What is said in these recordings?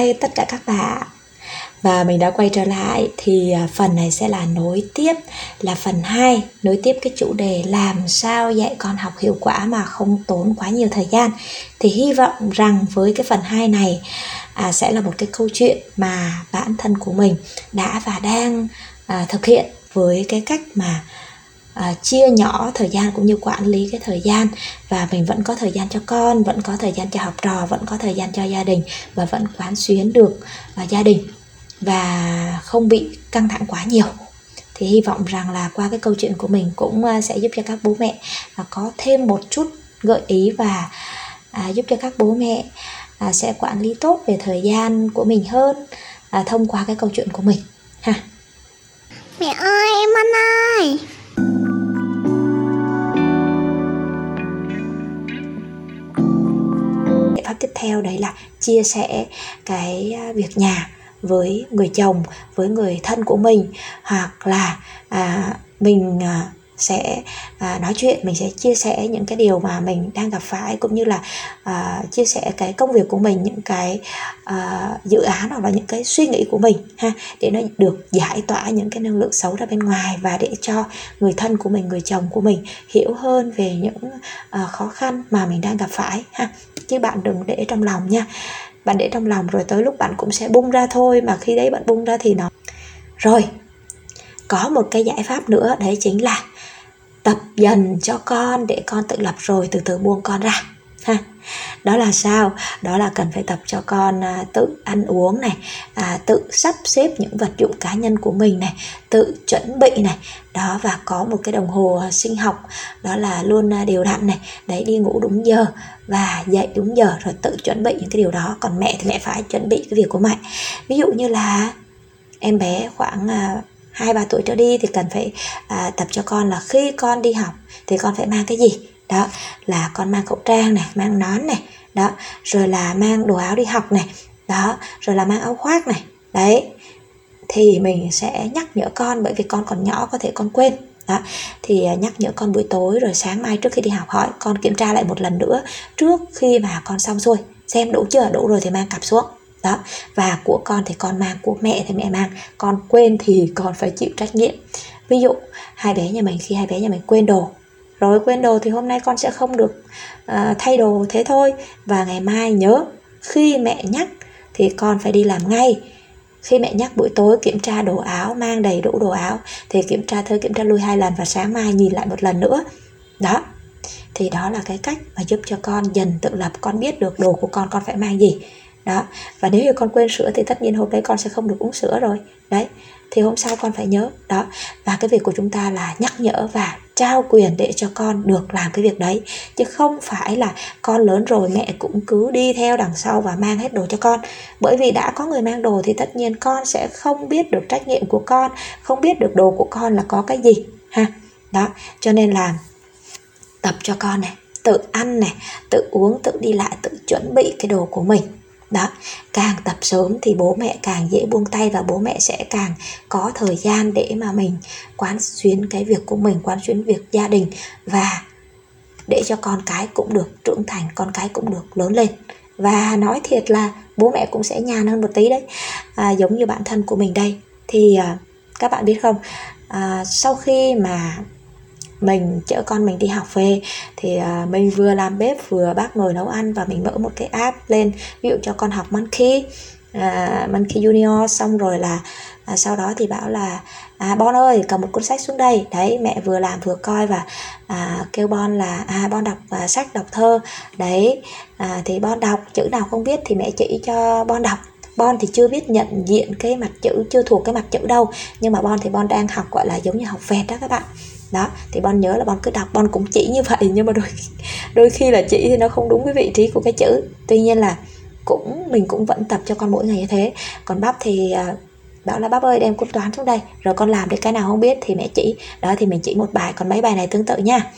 hai tất cả các bạn. Và mình đã quay trở lại thì à, phần này sẽ là nối tiếp là phần 2 nối tiếp cái chủ đề làm sao dạy con học hiệu quả mà không tốn quá nhiều thời gian. Thì hy vọng rằng với cái phần 2 này à, sẽ là một cái câu chuyện mà bản thân của mình đã và đang à, thực hiện với cái cách mà à, chia nhỏ thời gian cũng như quản lý cái thời gian. Và mình vẫn có thời gian cho con vẫn có thời gian cho học trò vẫn có thời gian cho gia đình và vẫn quán xuyến được à, gia đình và không bị căng thẳng quá nhiều. Thì hy vọng rằng là qua cái câu chuyện của mình cũng à, sẽ giúp cho các bố mẹ à, có thêm một chút gợi ý và à, giúp cho các bố mẹ à, sẽ quản lý tốt về thời gian của mình hơn à, thông qua cái câu chuyện của mình. Ha. Mẹ ơi em ăn ơi. Pháp tiếp theo đấy là chia sẻ cái à, việc nhà với người chồng với người thân của mình. Hoặc là à, mình à, sẽ à, nói chuyện mình sẽ chia sẻ những cái điều mà mình đang gặp phải cũng như là à, chia sẻ cái công việc của mình những cái à, dự án hoặc là những cái suy nghĩ của mình ha để nó được giải tỏa những cái năng lượng xấu ra bên ngoài và để cho người thân của mình người chồng của mình hiểu hơn về những à, khó khăn mà mình đang gặp phải ha. Chứ bạn đừng để trong lòng nha. Bạn để trong lòng rồi tới lúc bạn cũng sẽ bung ra thôi mà khi đấy bạn bung ra thì nó rồi có một cái giải pháp nữa đấy chính là tập dần cho con để con tự lập rồi từ từ buông con ra ha. Đó là sao? Đó là cần phải tập cho con à, tự ăn uống này à, tự sắp xếp những vật dụng cá nhân của mình này tự chuẩn bị này. Đó và có một cái đồng hồ à, sinh học đó là luôn à, đều đặn này đấy đi ngủ đúng giờ và dậy đúng giờ rồi tự chuẩn bị những cái điều đó. Còn mẹ thì mẹ phải chuẩn bị cái việc của mẹ. Ví dụ như là em bé khoảng à, hai ba tuổi trở đi thì cần phải à, tập cho con là khi con đi học thì con phải mang cái gì? Đó là con mang khẩu trang này mang nón này đó rồi là mang đồ áo đi học này đó rồi là mang áo khoác này. Đấy thì mình sẽ nhắc nhở con bởi vì con còn nhỏ có thể con quên. Đó thì à, nhắc nhở con buổi tối rồi sáng mai trước khi đi học hỏi con kiểm tra lại một lần nữa trước khi mà con xong xuôi xem đủ chưa? Đủ rồi thì mang cặp xuống đó. Và của con thì con mang của mẹ thì mẹ mang. Con quên thì con phải chịu trách nhiệm. Ví dụ hai bé nhà mình khi hai bé nhà mình quên đồ rồi quên đồ thì hôm nay con sẽ không được uh, thay đồ thế thôi. Và ngày mai nhớ khi mẹ nhắc thì con phải đi làm ngay. Khi mẹ nhắc buổi tối kiểm tra đồ áo mang đầy đủ đồ áo thì kiểm tra tới kiểm tra lui hai lần và sáng mai nhìn lại một lần nữa. Đó. Thì đó là cái cách mà giúp cho con dần tự lập con biết được đồ của con con phải mang gì đó. Và nếu như con quên sữa thì tất nhiên hôm đấy con sẽ không được uống sữa rồi. Đấy. Thì hôm sau con phải nhớ. Đó. Và cái việc của chúng ta là nhắc nhở và trao quyền để cho con được làm cái việc đấy. Chứ không phải là con lớn rồi mẹ cũng cứ đi theo đằng sau và mang hết đồ cho con. Bởi vì đã có người mang đồ thì tất nhiên con sẽ không biết được trách nhiệm của con, không biết được đồ của con là có cái gì, ha. Đó. Cho nên là tập cho con này, tự ăn này, tự uống, tự đi lại, tự chuẩn bị cái đồ của mình đó càng tập sớm thì bố mẹ càng dễ buông tay và bố mẹ sẽ càng có thời gian để mà mình quán xuyến cái việc của mình quán xuyến việc gia đình và để cho con cái cũng được trưởng thành con cái cũng được lớn lên. Và nói thiệt là bố mẹ cũng sẽ nhàn hơn một tí đấy. À, giống như bản thân của mình đây. Thì à, các bạn biết không? À, sau khi mà mình chở con mình đi học về. Thì uh, mình vừa làm bếp vừa bác nồi nấu ăn và mình mở một cái app lên ví dụ cho con học Monkey uh, Monkey Junior xong rồi là à, sau đó thì bảo là à, Bon ơi cầm một cuốn sách xuống đây. Đấy mẹ vừa làm vừa coi và à, kêu Bon là à, Bon đọc à, sách đọc thơ. Đấy à, thì Bon đọc chữ nào không biết thì mẹ chỉ cho Bon đọc. Bon thì chưa biết nhận diện cái mặt chữ chưa thuộc cái mặt chữ đâu nhưng mà Bon thì Bon đang học gọi là giống như học vẹt đó các bạn đó thì bon nhớ là bon cứ đọc. Bon cũng chỉ như vậy nhưng mà đôi đôi khi là chỉ thì nó không đúng cái vị trí của cái chữ. Tuy nhiên là cũng mình cũng vẫn tập cho con mỗi ngày như thế. Còn bắp thì à, bảo là bắp ơi đem cuốn toán xuống đây rồi con làm đi cái nào không biết thì mẹ chỉ. Đó thì mình chỉ một bài còn mấy bài này tương tự nha.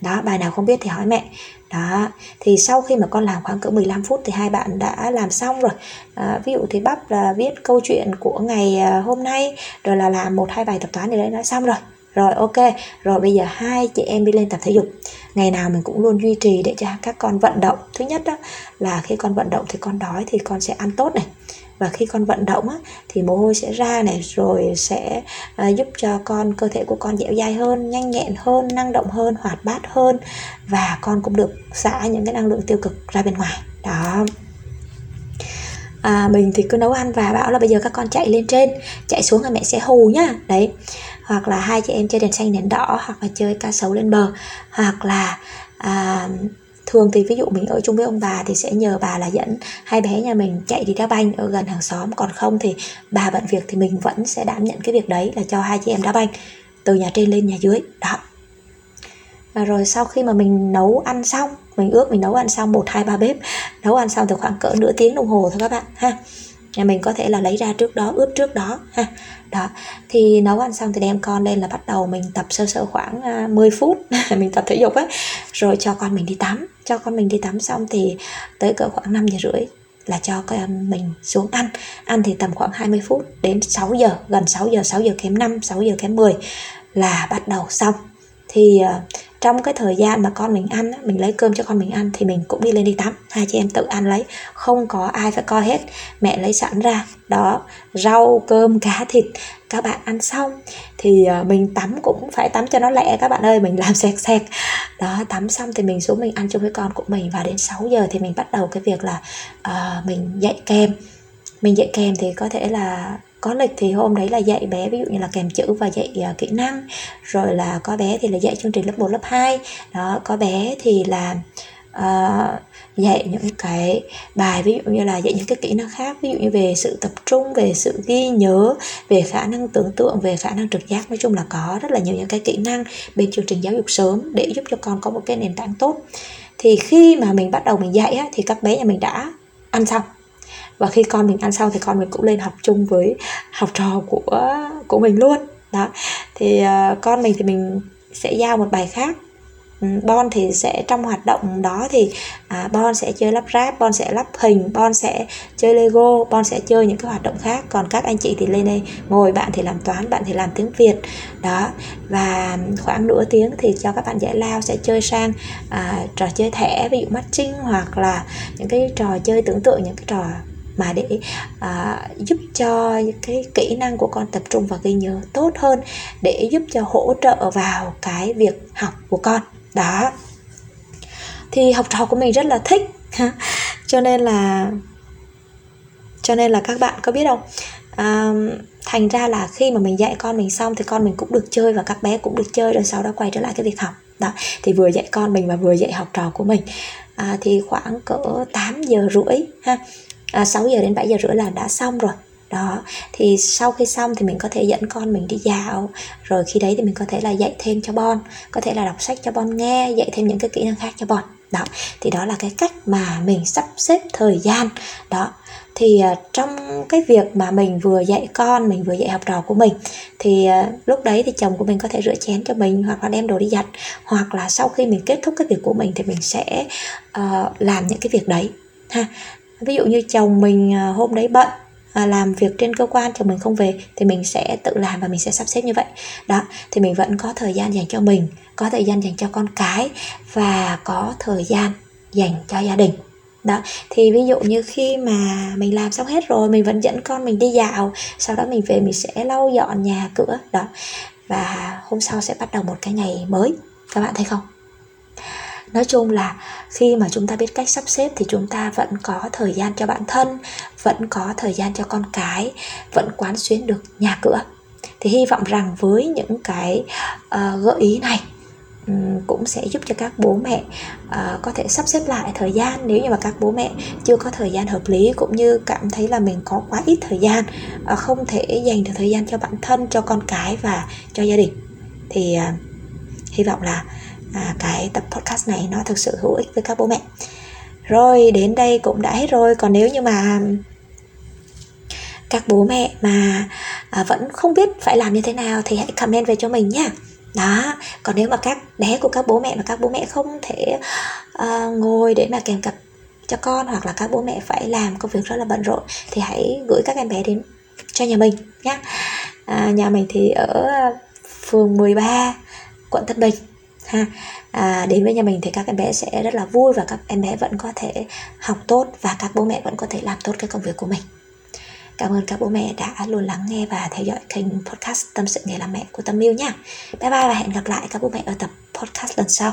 Đó bài nào không biết thì hỏi mẹ. Đó thì sau khi mà con làm khoảng cỡ 15 phút thì hai bạn đã làm xong rồi. À, ví dụ thì bắp là viết câu chuyện của ngày à, hôm nay rồi là làm một hai bài tập toán gì đấy nó xong rồi rồi ok. Rồi bây giờ hai chị em đi lên tập thể dục. Ngày nào mình cũng luôn duy trì để cho các con vận động. Thứ nhất đó là khi con vận động thì con đói thì con sẽ ăn tốt này. Và khi con vận động á, thì mồ hôi sẽ ra này rồi sẽ à, giúp cho con cơ thể của con dẻo dai hơn nhanh nhẹn hơn năng động hơn hoạt bát hơn. Và con cũng được xả những cái năng lượng tiêu cực ra bên ngoài. Đó à, mình thì cứ nấu ăn và bảo là bây giờ các con chạy lên trên chạy xuống là mẹ sẽ hù nhá. Đấy. Hoặc là hai chị em chơi đèn xanh đèn đỏ hoặc là chơi cá sấu lên bờ. Hoặc là à, thường thì ví dụ mình ở chung với ông bà thì sẽ nhờ bà là dẫn hai bé nhà mình chạy đi đá banh ở gần hàng xóm. Còn không thì bà bận việc thì mình vẫn sẽ đảm nhận cái việc đấy là cho hai chị em đá banh từ nhà trên lên nhà dưới. Đó và rồi sau khi mà mình nấu ăn xong, mình ước mình nấu ăn xong một, hai, ba bếp, nấu ăn xong thì khoảng cỡ nửa tiếng đồng hồ thôi các bạn, ha. Nhà mình có thể là lấy ra trước đó, ướp trước đó, ha. Đó, thì nấu ăn xong thì đem con lên là bắt đầu mình tập sơ sơ khoảng à, 10 phút, mình tập thể dục ấy rồi cho con mình đi tắm, cho con mình đi tắm xong thì tới cỡ khoảng 5 giờ rưỡi là cho con mình xuống ăn. Ăn thì tầm khoảng 20 phút đến 6 giờ, gần 6 giờ 6 giờ kém 5 6 giờ kém 10 là bắt đầu xong. Thì à, trong cái thời gian mà con mình ăn mình lấy cơm cho con mình ăn thì mình cũng đi lên đi tắm. Hai chị em tự ăn lấy không có ai phải coi hết. Mẹ lấy sẵn ra đó rau cơm cá thịt các bạn ăn xong. Thì ờ, mình tắm cũng phải tắm cho nó lẹ các bạn ơi mình làm sẹt sẹt. Đó tắm xong thì mình xuống mình ăn chung với con của mình và đến 6 giờ thì mình bắt đầu cái việc là uh, mình dạy kem mình dạy kèm thì có thể là có lịch thì hôm đấy là dạy bé ví dụ như là kèm chữ và dạy uh, kỹ năng. Rồi là có bé thì là dạy chương trình lớp 1, lớp 2 đó có bé thì là uh, dạy những cái bài ví dụ như là dạy những cái kỹ năng khác ví dụ như về sự tập trung về sự ghi nhớ về khả năng tưởng tượng về khả năng trực giác. Nói chung là có rất là nhiều những cái kỹ năng bên chương trình giáo dục sớm để giúp cho con có một cái nền tảng tốt. Thì khi mà mình bắt đầu mình dạy á, thì các bé nhà mình đã ăn xong và khi con mình ăn xong thì con mình cũng lên học chung với học trò của của mình luôn. Đó. Thì uh, con mình thì mình sẽ giao một bài khác. Ừ, bon thì sẽ trong hoạt động đó thì à, Bon sẽ chơi lắp ráp, Bon sẽ lắp hình, Bon sẽ chơi Lego, Bon sẽ chơi những cái hoạt động khác. Còn các anh chị thì lên đây ngồi, bạn thì làm toán, bạn thì làm tiếng Việt. Đó, và khoảng nửa tiếng thì cho các bạn giải lao sẽ chơi sang à, trò chơi thẻ, ví dụ matching hoặc là những cái trò chơi tưởng tượng, những cái trò mà để à, giúp cho cái kỹ năng của con tập trung và ghi nhớ tốt hơn để giúp cho hỗ trợ vào cái việc học của con. Đó. Thì học trò của mình rất là thích. Cho nên là cho nên là các bạn có biết không? À, thành ra là khi mà mình dạy con mình xong thì con mình cũng được chơi và các bé cũng được chơi rồi sau đó quay trở lại cái việc học. Đó. Thì vừa dạy con mình và vừa dạy học trò của mình. À, thì khoảng cỡ 8 giờ rưỡi ha à, 6 giờ đến 7 giờ rưỡi là đã xong rồi. Đó thì sau khi xong thì mình có thể dẫn con mình đi dạo. Rồi khi đấy thì mình có thể là dạy thêm cho bon có thể là đọc sách cho bon nghe dạy thêm những cái kỹ năng khác cho bon. Đó thì đó là cái cách mà mình sắp xếp thời gian. Đó thì uh, trong cái việc mà mình vừa dạy con mình vừa dạy học trò của mình thì uh, lúc đấy thì chồng của mình có thể rửa chén cho mình hoặc là đem đồ đi giặt. Hoặc là sau khi mình kết thúc cái việc của mình thì mình sẽ uh, làm những cái việc đấy ha ví dụ như chồng mình à, hôm đấy bận à, làm việc trên cơ quan, chồng mình không về thì mình sẽ tự làm và mình sẽ sắp xếp như vậy. Đó, thì mình vẫn có thời gian dành cho mình, có thời gian dành cho con cái và có thời gian dành cho gia đình. Đó, thì ví dụ như khi mà mình làm xong hết rồi, mình vẫn dẫn con mình đi dạo, sau đó mình về mình sẽ lau dọn nhà, cửa, đó. Và hôm sau sẽ bắt đầu một cái ngày mới. Các bạn thấy không? Nói chung là khi mà chúng ta biết cách sắp xếp thì chúng ta vẫn có thời gian cho bản thân vẫn có thời gian cho con cái vẫn quán xuyến được nhà cửa. Thì hy vọng rằng với những cái uh, gợi ý này um, cũng sẽ giúp cho các bố mẹ uh, có thể sắp xếp lại thời gian. Nếu như mà các bố mẹ chưa có thời gian hợp lý cũng như cảm thấy là mình có quá ít thời gian uh, không thể dành được thời gian cho bản thân cho con cái và cho gia đình thì uh, hy vọng là à, cái tập podcast này nó thực sự hữu ích với các bố mẹ. Rồi đến đây cũng đã hết rồi. Còn nếu như mà các bố mẹ mà à, vẫn không biết phải làm như thế nào thì hãy comment về cho mình nhé đó còn nếu mà các bé của các bố mẹ mà các bố mẹ không thể uh, ngồi để mà kèm cặp cho con hoặc là các bố mẹ phải làm công việc rất là bận rộn thì hãy gửi các em bé đến cho nhà mình nhé à, nhà mình thì ở phường 13 quận Tân Bình ha à, đến với nhà mình thì các em bé sẽ rất là vui và các em bé vẫn có thể học tốt và các bố mẹ vẫn có thể làm tốt cái công việc của mình Cảm ơn các bố mẹ đã luôn lắng nghe và theo dõi kênh podcast Tâm sự nghề làm mẹ của Tâm Yêu nha. Bye bye và hẹn gặp lại các bố mẹ ở tập podcast lần sau.